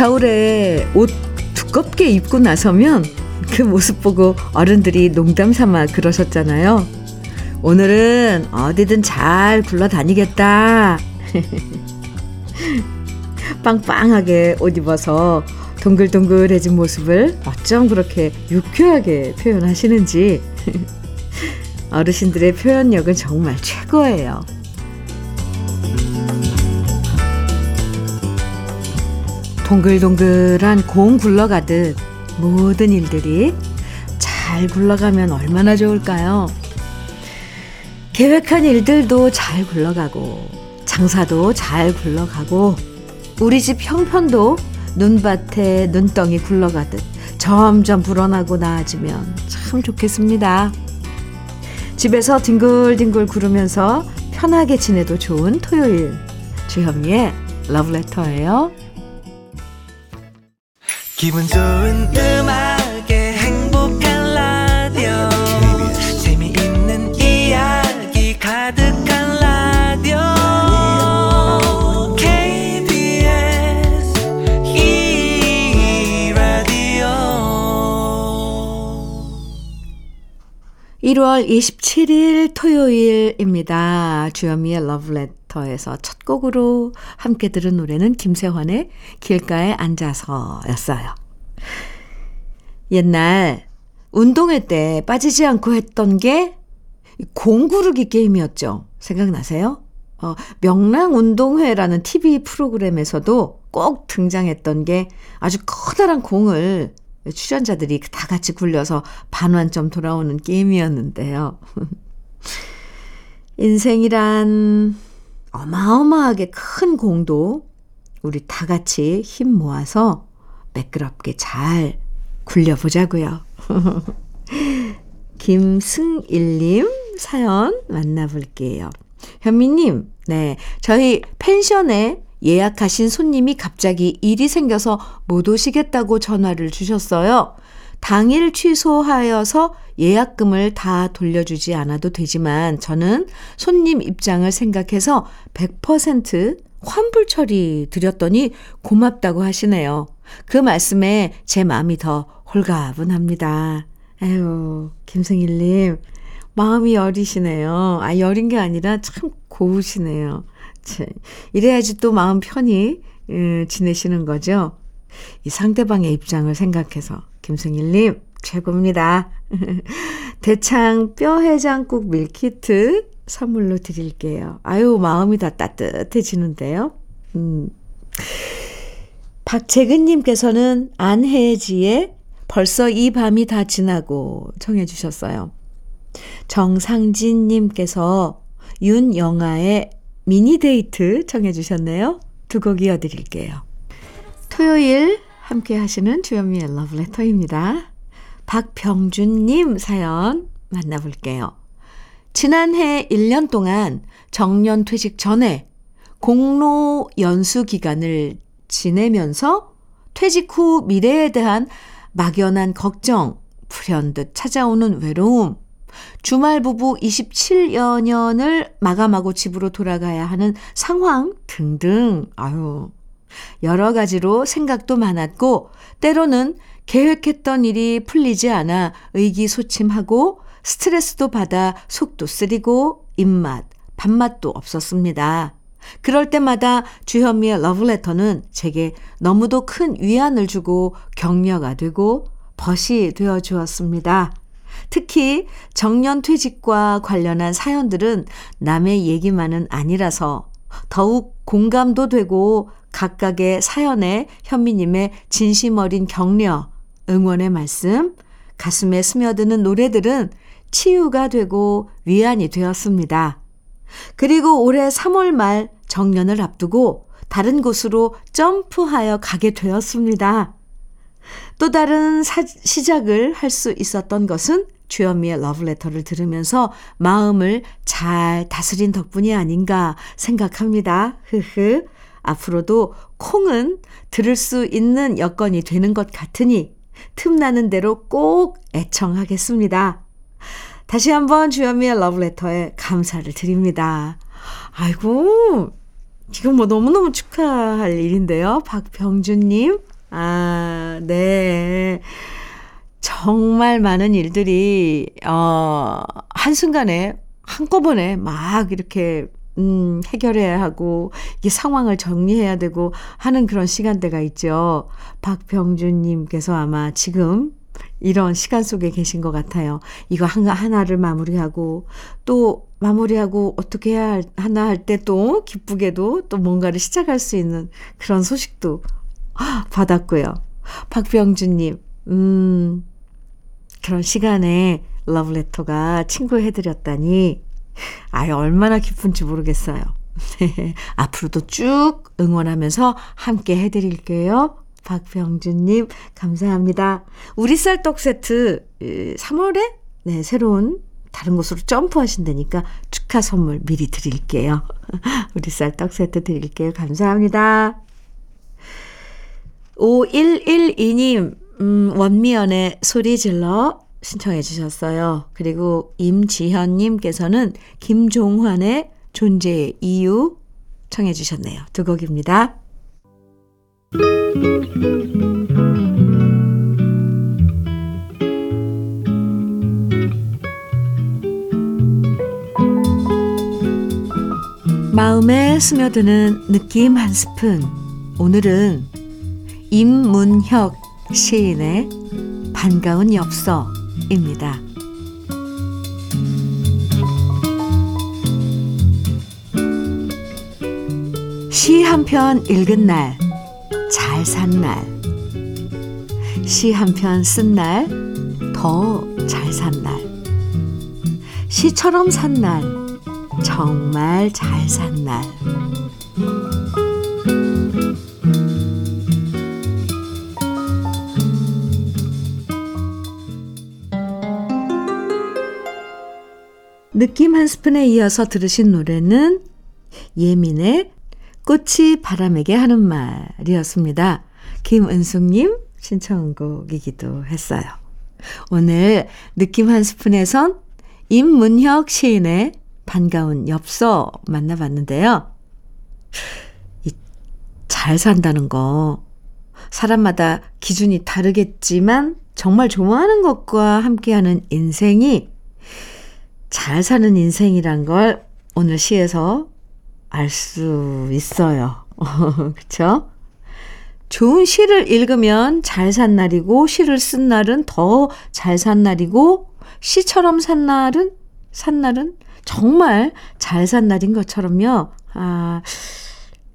겨울에 옷 두껍게 입고 나서면 그 모습 보고 어른들이 농담 삼아 그러셨잖아요. 오늘은 어디든 잘 굴러다니겠다. 빵빵하게 옷 입어서 동글동글해진 모습을 어쩜 그렇게 유쾌하게 표현하시는지 어르신들의 표현력은 정말 최고예요. 동글동글한 공 굴러가듯 모든 일들이 잘 굴러가면 얼마나 좋을까요? 계획한 일들도 잘 굴러가고, 장사도 잘 굴러가고, 우리 집 형편도 눈밭에 눈덩이 굴러가듯 점점 불어나고 나아지면 참 좋겠습니다. 집에서 뒹굴뒹굴 구르면서 편하게 지내도 좋은 토요일. 주현미의 러브레터예요. 기분 좋은 음악에 행복한 라디오. 재미있는 이야기 가득한 라디오. KBS 이 라디오. 1월 27일 토요일입니다. 주현미의 러브레터 에서 첫 곡으로 함께 들은 노래는 김세환의 길가에 앉아서 였어요. 옛날 운동회 때 빠지지 않고 했던 게 공구르기 게임이었죠. 생각나세요? 어, 명랑 운동회라는 TV 프로그램에서도 꼭 등장했던 게 아주 커다란 공을 출연자들이 다 같이 굴려서 반환점 돌아오는 게임이었는데요. 인생이란 어마어마하게 큰 공도 우리 다 같이 힘 모아서 매끄럽게 잘 굴려보자고요. 김승일님 사연 만나볼게요. 현미님, 네. 저희 펜션에 예약하신 손님이 갑자기 일이 생겨서 못 오시겠다고 전화를 주셨어요. 당일 취소하여서 예약금을 다 돌려주지 않아도 되지만 저는 손님 입장을 생각해서 100% 환불 처리 드렸더니 고맙다고 하시네요. 그 말씀에 제 마음이 더 홀가분합니다. 에휴, 김승일님, 마음이 여리시네요. 아, 여린 게 아니라 참 고우시네요. 참, 이래야지 또 마음 편히 음, 지내시는 거죠. 이 상대방의 입장을 생각해서 김승일님 최고입니다. 대창 뼈 해장국 밀키트 선물로 드릴게요. 아유 마음이 다 따뜻해지는데요. 음. 박재근님께서는 안혜지의 벌써 이 밤이 다 지나고 청해 주셨어요. 정상진님께서 윤영아의 미니데이트 청해 주셨네요. 두 곡 이어드릴게요. 토요일 함께 하시는 주현미의 러브레터입니다. 박병준님 사연 만나볼게요. 지난해 1년 동안 정년 퇴직 전에 공로 연수 기간을 지내면서 퇴직 후 미래에 대한 막연한 걱정, 불현듯 찾아오는 외로움, 주말 부부 27여 년을 마감하고 집으로 돌아가야 하는 상황 등등, 아유, 여러 가지로 생각도 많았고, 때로는 계획했던 일이 풀리지 않아 의기소침하고 스트레스도 받아 속도 쓰리고 입맛, 밥맛도 없었습니다. 그럴 때마다 주현미의 러브레터는 제게 너무도 큰 위안을 주고 격려가 되고 벗이 되어 주었습니다. 특히 정년 퇴직과 관련한 사연들은 남의 얘기만은 아니라서 더욱 공감도 되고 각각의 사연에 현미님의 진심 어린 격려, 응원의 말씀, 가슴에 스며드는 노래들은 치유가 되고 위안이 되었습니다. 그리고 올해 3월 말 정년을 앞두고 다른 곳으로 점프하여 가게 되었습니다. 또 다른 사, 시작을 할 수 있었던 것은 주현미의 러브레터를 들으면서 마음을 잘 다스린 덕분이 아닌가 생각합니다. 흐흐. 앞으로도 콩은 들을 수 있는 여건이 되는 것 같으니 틈나는 대로 꼭 애청하겠습니다. 다시 한번 주현미의 러브레터에 감사를 드립니다. 아이고, 지금 뭐 너무너무 축하할 일인데요. 박병준님. 아, 네. 정말 많은 일들이, 어, 한순간에, 한꺼번에 막 이렇게, 음, 해결해야 하고, 이 상황을 정리해야 되고 하는 그런 시간대가 있죠. 박병준님께서 아마 지금 이런 시간 속에 계신 것 같아요. 이거 하나, 하나를 마무리하고, 또 마무리하고 어떻게 해야 하나 할 때 또 기쁘게도 또 뭔가를 시작할 수 있는 그런 소식도 받았고요. 박병준님, 음, 그런 시간에 러브레터가 친구 해드렸다니, 아유, 얼마나 기쁜지 모르겠어요. 네, 앞으로도 쭉 응원하면서 함께 해드릴게요. 박병준님, 감사합니다. 우리 쌀떡 세트, 3월에, 네, 새로운 다른 곳으로 점프하신다니까 축하 선물 미리 드릴게요. 우리 쌀떡 세트 드릴게요. 감사합니다. 5112님, 음, 원미연의 소리 질러 신청해 주셨어요. 그리고 임지현님께서는 김종환의 존재의 이유 청해 주셨네요. 두 곡입니다. 마음에 스며드는 느낌 한 스푼. 오늘은 임문혁 시인의 반가운 엽서입니다. 시 한 편 읽은 날, 잘 산 날. 시 한 편 쓴 날, 더 잘 산 날. 시처럼 산 날, 정말 잘 산 날. 느낌 한 스푼에 이어서 들으신 노래는 예민의 꽃이 바람에게 하는 말이었습니다. 김은숙님 신청곡이기도 했어요. 오늘 느낌 한 스푼에선 임문혁 시인의 반가운 엽서 만나봤는데요. 잘 산다는 거 사람마다 기준이 다르겠지만 정말 좋아하는 것과 함께하는 인생이 잘 사는 인생이란 걸 오늘 시에서 알 수 있어요. 그쵸? 좋은 시를 읽으면 잘 산 날이고, 시를 쓴 날은 더 잘 산 날이고, 시처럼 산 날은, 산 날은 정말 잘 산 날인 것처럼요. 아,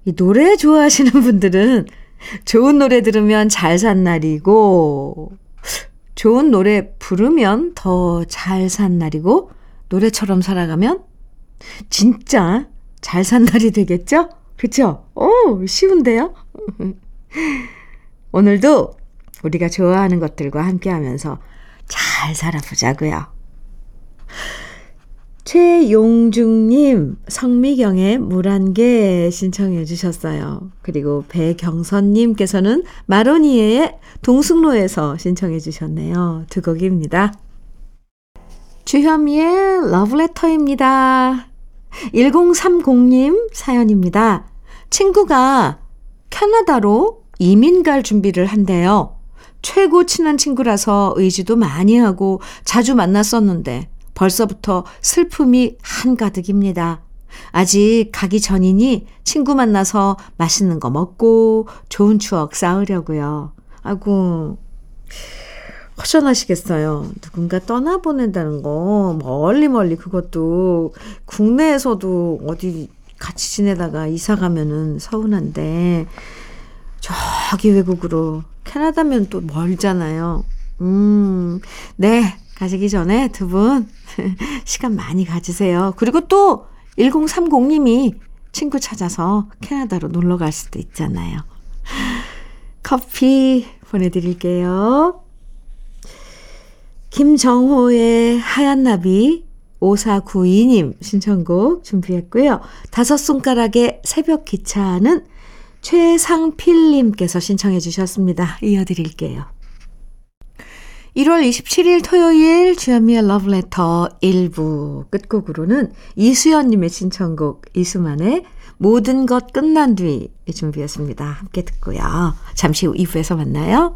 이 노래 좋아하시는 분들은 좋은 노래 들으면 잘 산 날이고, 좋은 노래 부르면 더 잘 산 날이고, 노래처럼 살아가면 진짜 잘 산 날이 되겠죠? 그쵸? 오, 쉬운데요? 오늘도 우리가 좋아하는 것들과 함께 하면서 잘 살아보자고요. 최용중님, 성미경의 물한개 신청해 주셨어요. 그리고 배경선님께서는 마로니에의 동승로에서 신청해 주셨네요. 두 곡입니다. 주현미의 러브레터입니다. 1030님 사연입니다. 친구가 캐나다로 이민 갈 준비를 한대요. 최고 친한 친구라서 의지도 많이 하고 자주 만났었는데 벌써부터 슬픔이 한가득입니다. 아직 가기 전이니 친구 만나서 맛있는 거 먹고 좋은 추억 쌓으려고요. 아고 허전하시겠어요. 누군가 떠나보낸다는 거 멀리 멀리 그것도 국내에서도 어디 같이 지내다가 이사 가면은 서운한데 저기 외국으로 캐나다면 또 멀잖아요. 음, 네. 가시기 전에 두 분 시간 많이 가지세요. 그리고 또 1030님이 친구 찾아서 캐나다로 놀러 갈 수도 있잖아요. 커피 보내드릴게요. 김정호의 하얀 나비 5492님 신청곡 준비했고요. 다섯 손가락의 새벽 기차는 최상필님께서 신청해 주셨습니다. 이어드릴게요. 1월 27일 토요일 주현미의 러브레터 1부 끝곡으로는 이수연님의 신청곡 이수만의 모든 것 끝난 뒤 준비했습니다. 함께 듣고요. 잠시 후 2부에서 만나요.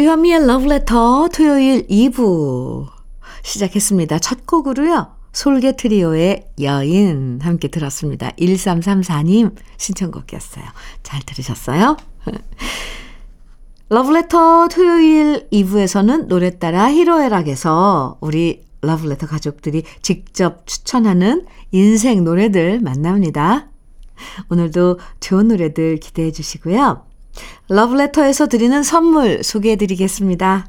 주현미의 Letter 토요일 2부 시작했습니다. 첫 곡으로요. 솔개 트리오의 여인 함께 들었습니다. 1334님 신청곡이었어요. 잘 들으셨어요? 러브레터 토요일 2부에서는 노래 따라 히로에락에서 우리 러브레터 가족들이 직접 추천하는 인생 노래들 만납니다. 오늘도 좋은 노래들 기대해 주시고요. 러브레터에서 드리는 선물 소개해 드리겠습니다.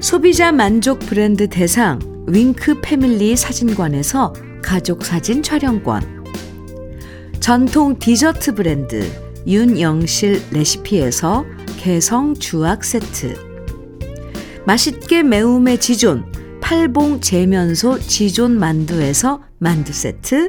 소비자 만족 브랜드 대상 윙크 패밀리 사진관에서 가족 사진 촬영권. 전통 디저트 브랜드 윤영실 레시피에서 개성 주악 세트. 맛있게 매움의 지존 팔봉 재면소 지존 만두에서 만두 세트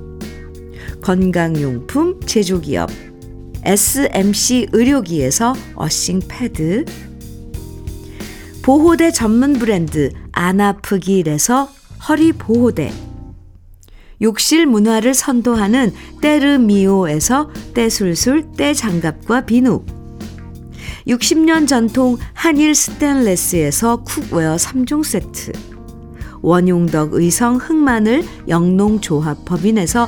건강용품 제조기업 SMC 의료기에서 어싱 패드 보호대 전문 브랜드 안아프길에서 허리 보호대 욕실 문화를 선도하는 때르미오에서 때술술 때장갑과 비누 60년 전통 한일 스텐레스에서 쿡웨어 3종 세트 원용덕 의성 흑마늘 영농조합법인에서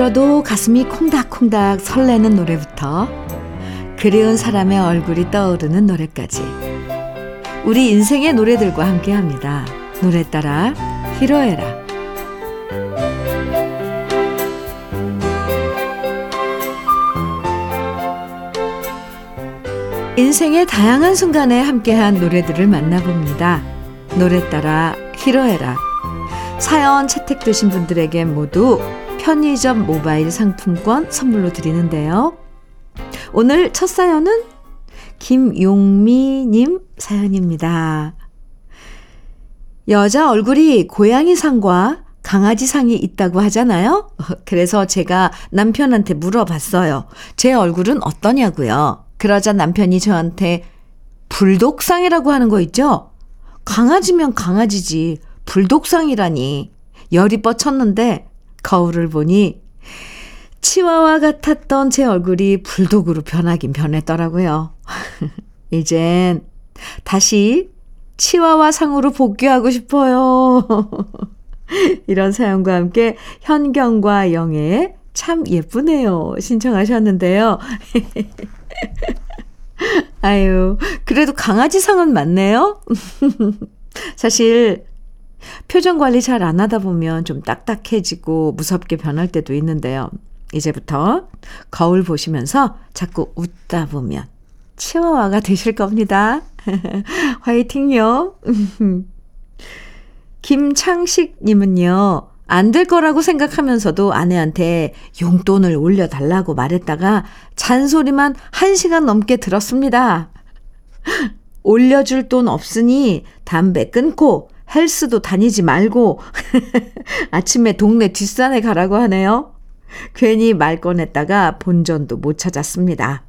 들어도 가슴이 콩닥콩닥 설레는 노래부터 그리운 사람의 얼굴이 떠오르는 노래까지 우리 인생의 노래들과 함께 합니다. 노래 따라 히로에라 인생의 다양한 순간에 함께한 노래들을 만나봅니다. 노래 따라 히로에라 사연 채택되신 분들에게 모두 편의점 모바일 상품권 선물로 드리는데요. 오늘 첫 사연은 김용미님 사연입니다. 여자 얼굴이 고양이 상과 강아지 상이 있다고 하잖아요. 그래서 제가 남편한테 물어봤어요. 제 얼굴은 어떠냐고요. 그러자 남편이 저한테 불독상이라고 하는 거 있죠? 강아지면 강아지지 불독상이라니 열이 뻗쳤는데 거울을 보니 치와와 같았던 제 얼굴이 불독으로 변하긴 변했더라고요. 이젠 다시 치와와 상으로 복귀하고 싶어요. 이런 사연과 함께 현경과 영애 참 예쁘네요. 신청하셨는데요. 아유, 그래도 강아지 상은 맞네요. 사실 표정 관리 잘 안 하다 보면 좀 딱딱해지고 무섭게 변할 때도 있는데요. 이제부터 거울 보시면서 자꾸 웃다 보면 치와와가 되실 겁니다. 화이팅요. 김창식님은요, 안 될 거라고 생각하면서도 아내한테 용돈을 올려달라고 말했다가 잔소리만 한 시간 넘게 들었습니다. 올려줄 돈 없으니 담배 끊고 헬스도 다니지 말고 아침에 동네 뒷산에 가라고 하네요. 괜히 말 꺼냈다가 본전도 못 찾았습니다.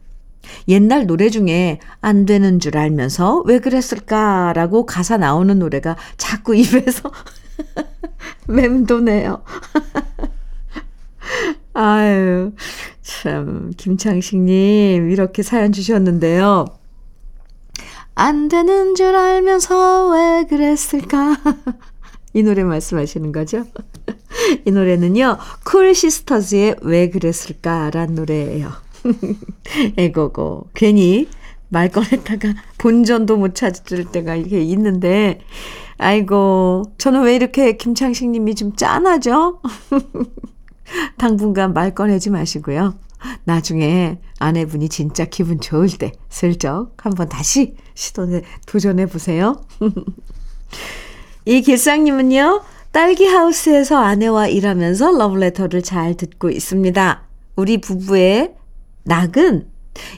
옛날 노래 중에 안 되는 줄 알면서 왜 그랬을까라고 가사 나오는 노래가 자꾸 입에서 맴도네요. 아유, 참, 김창식님, 이렇게 사연 주셨는데요. 안 되는 줄 알면서 왜 그랬을까? 이 노래 말씀하시는 거죠? 이 노래는요, 쿨 시스터즈의 왜 그랬을까란 노래예요. 에고고. 괜히 말 꺼냈다가 본전도 못 찾을 때가 이렇게 있는데, 아이고, 저는 왜 이렇게 김창식 님이 좀 짠하죠? 당분간 말 꺼내지 마시고요. 나중에 아내분이 진짜 기분 좋을 때 슬쩍 한번 다시 시도해 도전해 보세요. 이 길상님은요, 딸기 하우스에서 아내와 일하면서 러브레터를 잘 듣고 있습니다. 우리 부부의 낙은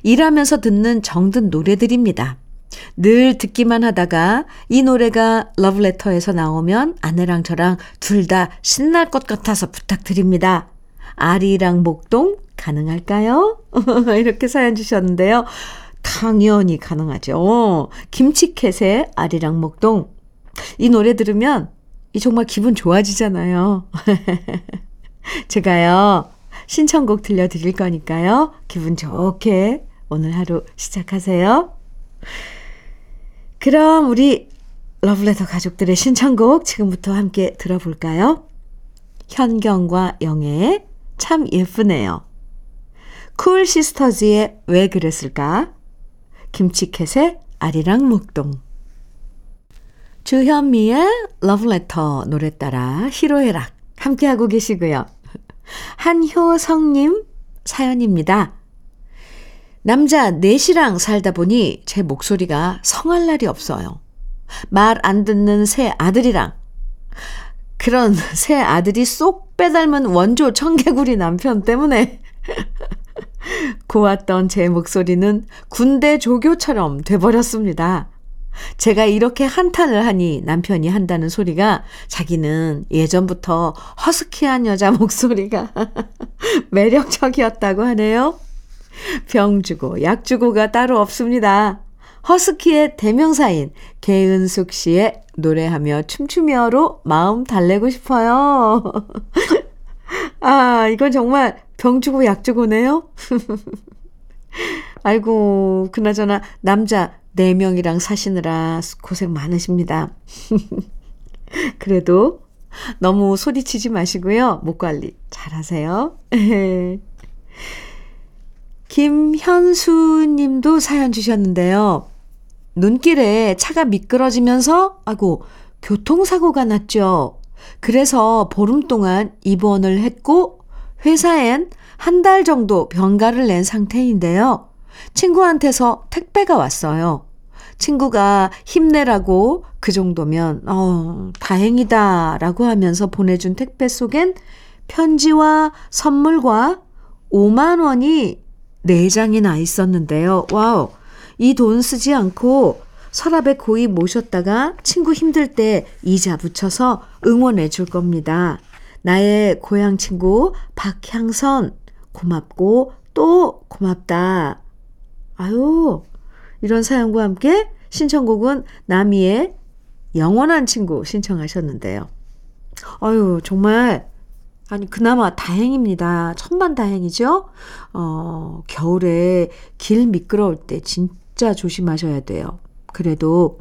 일하면서 듣는 정든 노래들입니다. 늘 듣기만 하다가 이 노래가 러브레터에서 나오면 아내랑 저랑 둘 다 신날 것 같아서 부탁드립니다. 아리랑 목동 가능할까요? 이렇게 사연 주셨는데요. 당연히 가능하죠. 김치캣의 아리랑 목동. 이 노래 들으면 이 정말 기분 좋아지잖아요. 제가요, 신청곡 들려드릴 거니까요. 기분 좋게 오늘 하루 시작하세요. 그럼 우리 러브레터 가족들의 신청곡 지금부터 함께 들어볼까요? 현경과 영애의 참 예쁘네요. 쿨 시스터즈의 왜 그랬을까? 김치캣의 아리랑 목동. 주현미의 러브레터 노래 따라 희로애락 함께하고 계시고요. 한효성님 사연입니다. 남자 넷이랑 살다 보니 제 목소리가 성할 날이 없어요. 말 안 듣는 새 아들이랑 그런 새 아들이 쏙 빼닮은 원조 청개구리 남편 때문에 고왔던 제 목소리는 군대 조교처럼 돼버렸습니다. 제가 이렇게 한탄을 하니 남편이 한다는 소리가 자기는 예전부터 허스키한 여자 목소리가 매력적이었다고 하네요. 병 주고 약 주고가 따로 없습니다. 허스키의 대명사인 개은숙 씨의 노래하며 춤추며로 마음 달래고 싶어요. 아, 이건 정말 병 주고 약 주고네요. 아이고, 그나저나 남자 4명이랑 사시느라 고생 많으십니다. 그래도 너무 소리치지 마시고요. 목 관리 잘 하세요. 김현수 님도 사연 주셨는데요. 눈길에 차가 미끄러지면서, 아고, 교통사고가 났죠. 그래서 보름 동안 입원을 했고, 회사엔 한 달 정도 병가를 낸 상태인데요. 친구한테서 택배가 왔어요. 친구가 힘내라고 그 정도면, 어, 다행이다 라고 하면서 보내준 택배 속엔 편지와 선물과 5만 원이 4장이나 있었는데요. 와우. 이 돈 쓰지 않고 서랍에 고이 모셨다가 친구 힘들 때 이자 붙여서 응원해 줄 겁니다. 나의 고향 친구 박향선 고맙고 또 고맙다. 아유, 이런 사연과 함께 신청곡은 나미의 영원한 친구 신청하셨는데요. 아유, 정말 아니, 그나마 다행입니다. 천만 다행이죠? 어, 겨울에 길 미끄러울 때 진짜 조심하셔야 돼요. 그래도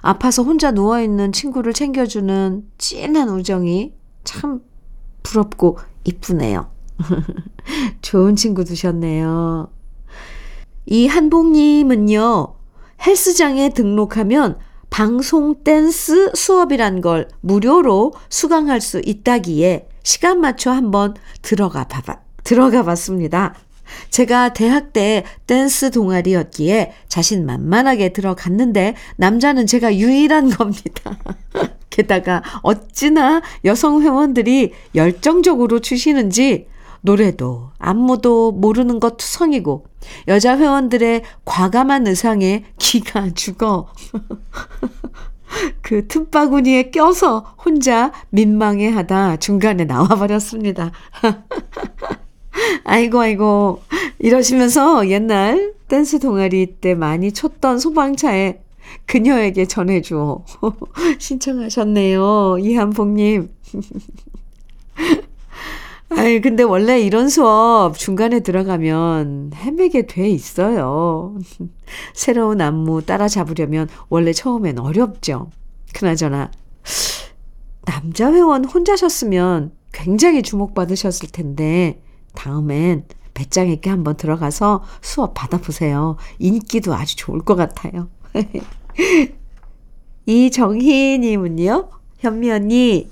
아파서 혼자 누워 있는 친구를 챙겨주는 찐한 우정이 참 부럽고 이쁘네요. 좋은 친구 두셨네요. 이 한복님은요, 헬스장에 등록하면 방송 댄스 수업이란 걸 무료로 수강할 수 있다기에 시간 맞춰 한번 들어가 봐봐, 들어가 봤습니다. 제가 대학 때 댄스 동아리였기에 자신 만만하게 들어갔는데 남자는 제가 유일한 겁니다. 게다가 어찌나 여성 회원들이 열정적으로 추시는지 노래도 안무도 모르는 것 투성이고 여자 회원들의 과감한 의상에 기가 죽어 그 틈바구니에 껴서 혼자 민망해 하다 중간에 나와버렸습니다. 아이고 아이고 이러시면서 옛날 댄스 동아리 때 많이 췄던 소방차에 그녀에게 전해줘 신청하셨네요 이한복님. 아이, 근데 원래 이런 수업 중간에 들어가면 헤매게 돼 있어요. 새로운 안무 따라잡으려면 원래 처음엔 어렵죠. 그나저나, 남자 회원 혼자셨으면 굉장히 주목받으셨을 텐데, 다음엔 배짱 있게 한번 들어가서 수업 받아보세요. 인기도 아주 좋을 것 같아요. 이정희님은요, 현미 언니,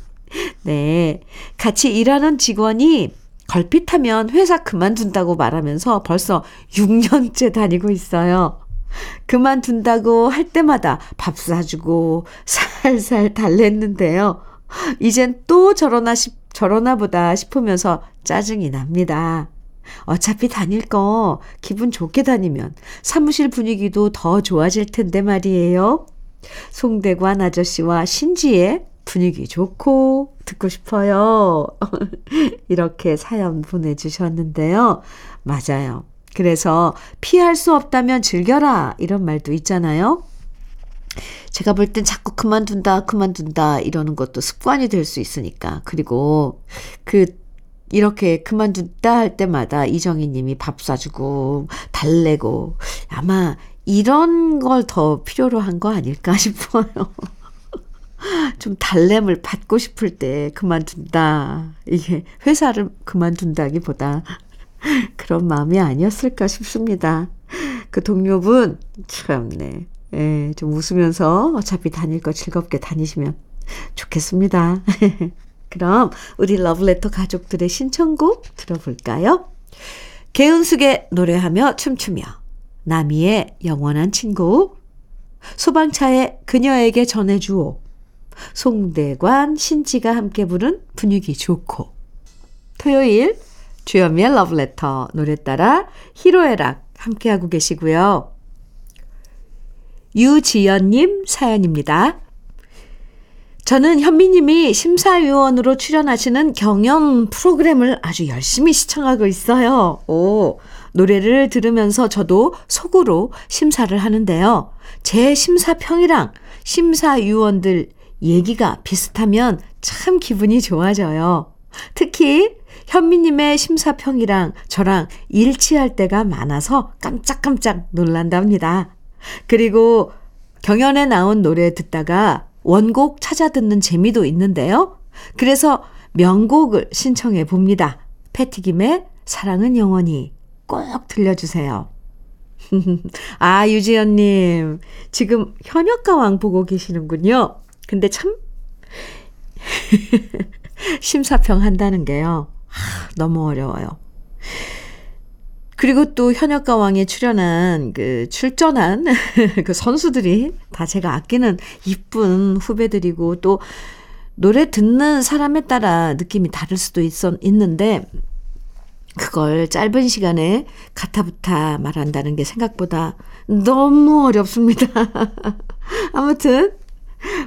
네. 같이 일하는 직원이 걸핏하면 회사 그만둔다고 말하면서 벌써 6년째 다니고 있어요. 그만둔다고 할 때마다 밥 사주고 살살 달랬는데요. 이젠 또 저러나 싶, 저러나 보다 싶으면서 짜증이 납니다. 어차피 다닐 거 기분 좋게 다니면 사무실 분위기도 더 좋아질 텐데 말이에요. 송대관 아저씨와 신지의 분위기 좋고 듣고 싶어요. 이렇게 사연 보내주셨는데요. 맞아요. 그래서 피할 수 없다면 즐겨라. 이런 말도 있잖아요. 제가 볼 땐 자꾸 그만둔다, 그만둔다 이러는 것도 습관이 될 수 있으니까. 그리고 그 이렇게 그만둔다 할 때마다 이정희 님이 밥 사주고 달래고 아마 이런 걸 더 필요로 한 거 아닐까 싶어요. 좀 달램을 받고 싶을 때 그만둔다. 이게 회사를 그만둔다기보다 그런 마음이 아니었을까 싶습니다. 그 동료분, 참네. 예, 좀 웃으면서 어차피 다닐 거 즐겁게 다니시면 좋겠습니다. 그럼 우리 러브레터 가족들의 신청곡 들어볼까요? 개은숙의 노래하며 춤추며 나미의 영원한 친구 소방차의 그녀에게 전해주오 송대관, 신지가 함께 부른 분위기 좋고 토요일 주현미의 러브레터 노래 따라 히로에락 함께하고 계시고요. 유지연님 사연입니다. 저는 현미님이 심사위원으로 출연하시는 경연 프로그램을 아주 열심히 시청하고 있어요. 오, 노래를 들으면서 저도 속으로 심사를 하는데요. 제 심사평이랑 심사위원들 얘기가 비슷하면 참 기분이 좋아져요. 특히 현미님의 심사평이랑 저랑 일치할 때가 많아서 깜짝깜짝 놀란답니다. 그리고 경연에 나온 노래 듣다가 원곡 찾아 듣는 재미도 있는데요. 그래서 명곡을 신청해 봅니다. 패티김의 사랑은 영원히 꼭 들려주세요. 아, 유지연님. 지금 현역가왕 보고 계시는군요. 근데 참, 심사평 한다는 게요. 하, 너무 어려워요. 그리고 또 현역가 왕에 출연한 그 출전한 그 선수들이 다 제가 아끼는 이쁜 후배들이고 또 노래 듣는 사람에 따라 느낌이 다를 수도 있었, 있는데 그걸 짧은 시간에 가타부타 말한다는 게 생각보다 너무 어렵습니다. 아무튼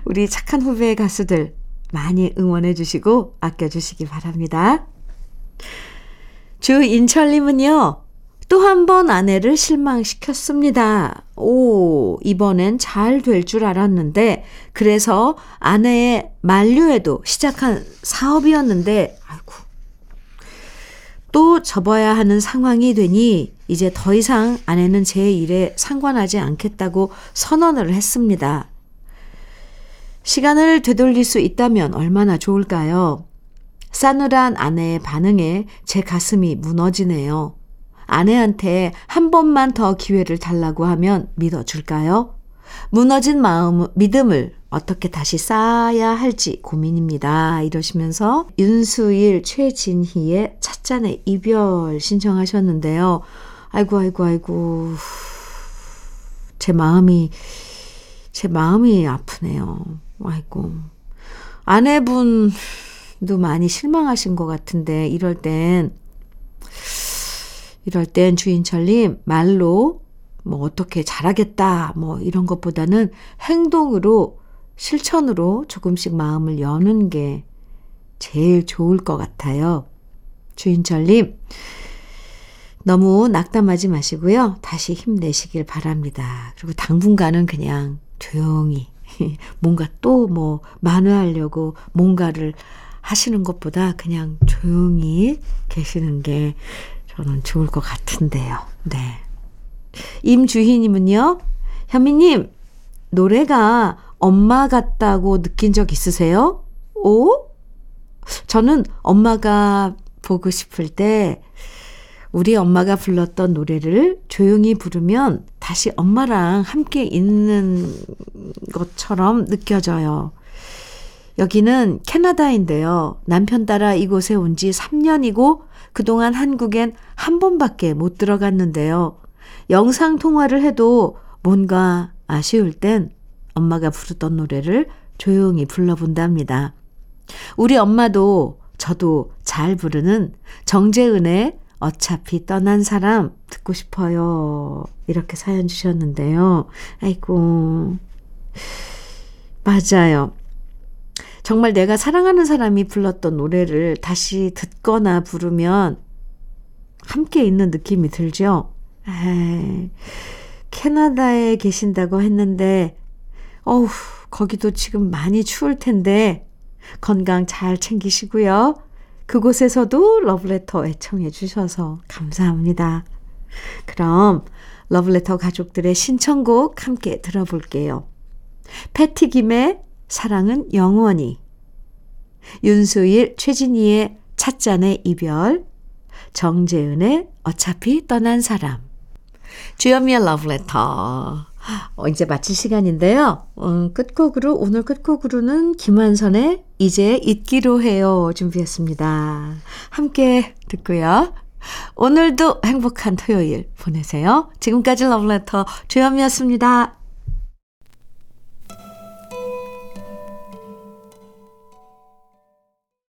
우리 착한 후배 가수들 많이 응원해 주시고 아껴 주시기 바랍니다. 주인철님은요, 또 한 번 아내를 실망시켰습니다. 오, 이번엔 잘 될 줄 알았는데, 그래서 아내의 만류에도 시작한 사업이었는데, 아이고, 또 접어야 하는 상황이 되니 이제 더 이상 아내는 제 일에 상관하지 않겠다고 선언을 했습니다. 시간을 되돌릴 수 있다면 얼마나 좋을까요? 싸늘한 아내의 반응에 제 가슴이 무너지네요. 아내한테 한 번만 더 기회를 달라고 하면 믿어줄까요? 무너진 마음, 믿음을 어떻게 다시 쌓아야 할지 고민입니다. 이러시면서 윤수일, 최진희의 찻잔의 이별 신청하셨는데요. 아이고, 아이고, 아이고. 제 마음이, 제 마음이 아프네요. 아이고. 아내분도 많이 실망하신 것 같은데, 이럴 땐, 이럴 땐 주인철님, 말로 뭐 어떻게 잘하겠다, 뭐 이런 것보다는 행동으로, 실천으로 조금씩 마음을 여는 게 제일 좋을 것 같아요. 주인철님, 너무 낙담하지 마시고요. 다시 힘내시길 바랍니다. 그리고 당분간은 그냥 조용히 뭔가 또 뭐 만회하려고 뭔가를 하시는 것보다 그냥 조용히 계시는 게 저는 좋을 것 같은데요. 네. 임주희님은요, 현미님, 노래가 엄마 같다고 느낀 적 있으세요? 오? 저는 엄마가 보고 싶을 때 우리 엄마가 불렀던 노래를 조용히 부르면 다시 엄마랑 함께 있는 것처럼 느껴져요. 여기는 캐나다인데요. 남편 따라 이곳에 온 지 3년이고 그동안 한국엔 한 번밖에 못 들어갔는데요. 영상 통화를 해도 뭔가 아쉬울 땐 엄마가 부르던 노래를 조용히 불러본답니다. 우리 엄마도 저도 잘 부르는 정재은의 어차피 떠난 사람 듣고 싶어요. 이렇게 사연 주셨는데요. 아이고. 맞아요. 정말 내가 사랑하는 사람이 불렀던 노래를 다시 듣거나 부르면 함께 있는 느낌이 들죠? 에이, 캐나다에 계신다고 했는데, 어우, 거기도 지금 많이 추울 텐데, 건강 잘 챙기시고요. 그곳에서도 러브레터 애청해 주셔서 감사합니다. 그럼 러브레터 가족들의 신청곡 함께 들어볼게요. 패티김의 사랑은 영원히 윤수일, 최진희의 찻잔의 이별 정재은의 어차피 떠난 사람 주현미의 러브레터 어, 이제 마칠 시간인데요. 음, 끝곡으로 오늘 끝곡으로는 김완선의 이제 잊기로 해요 준비했습니다. 함께 듣고요. 오늘도 행복한 토요일 보내세요. 지금까지 러브레터 주현미였습니다.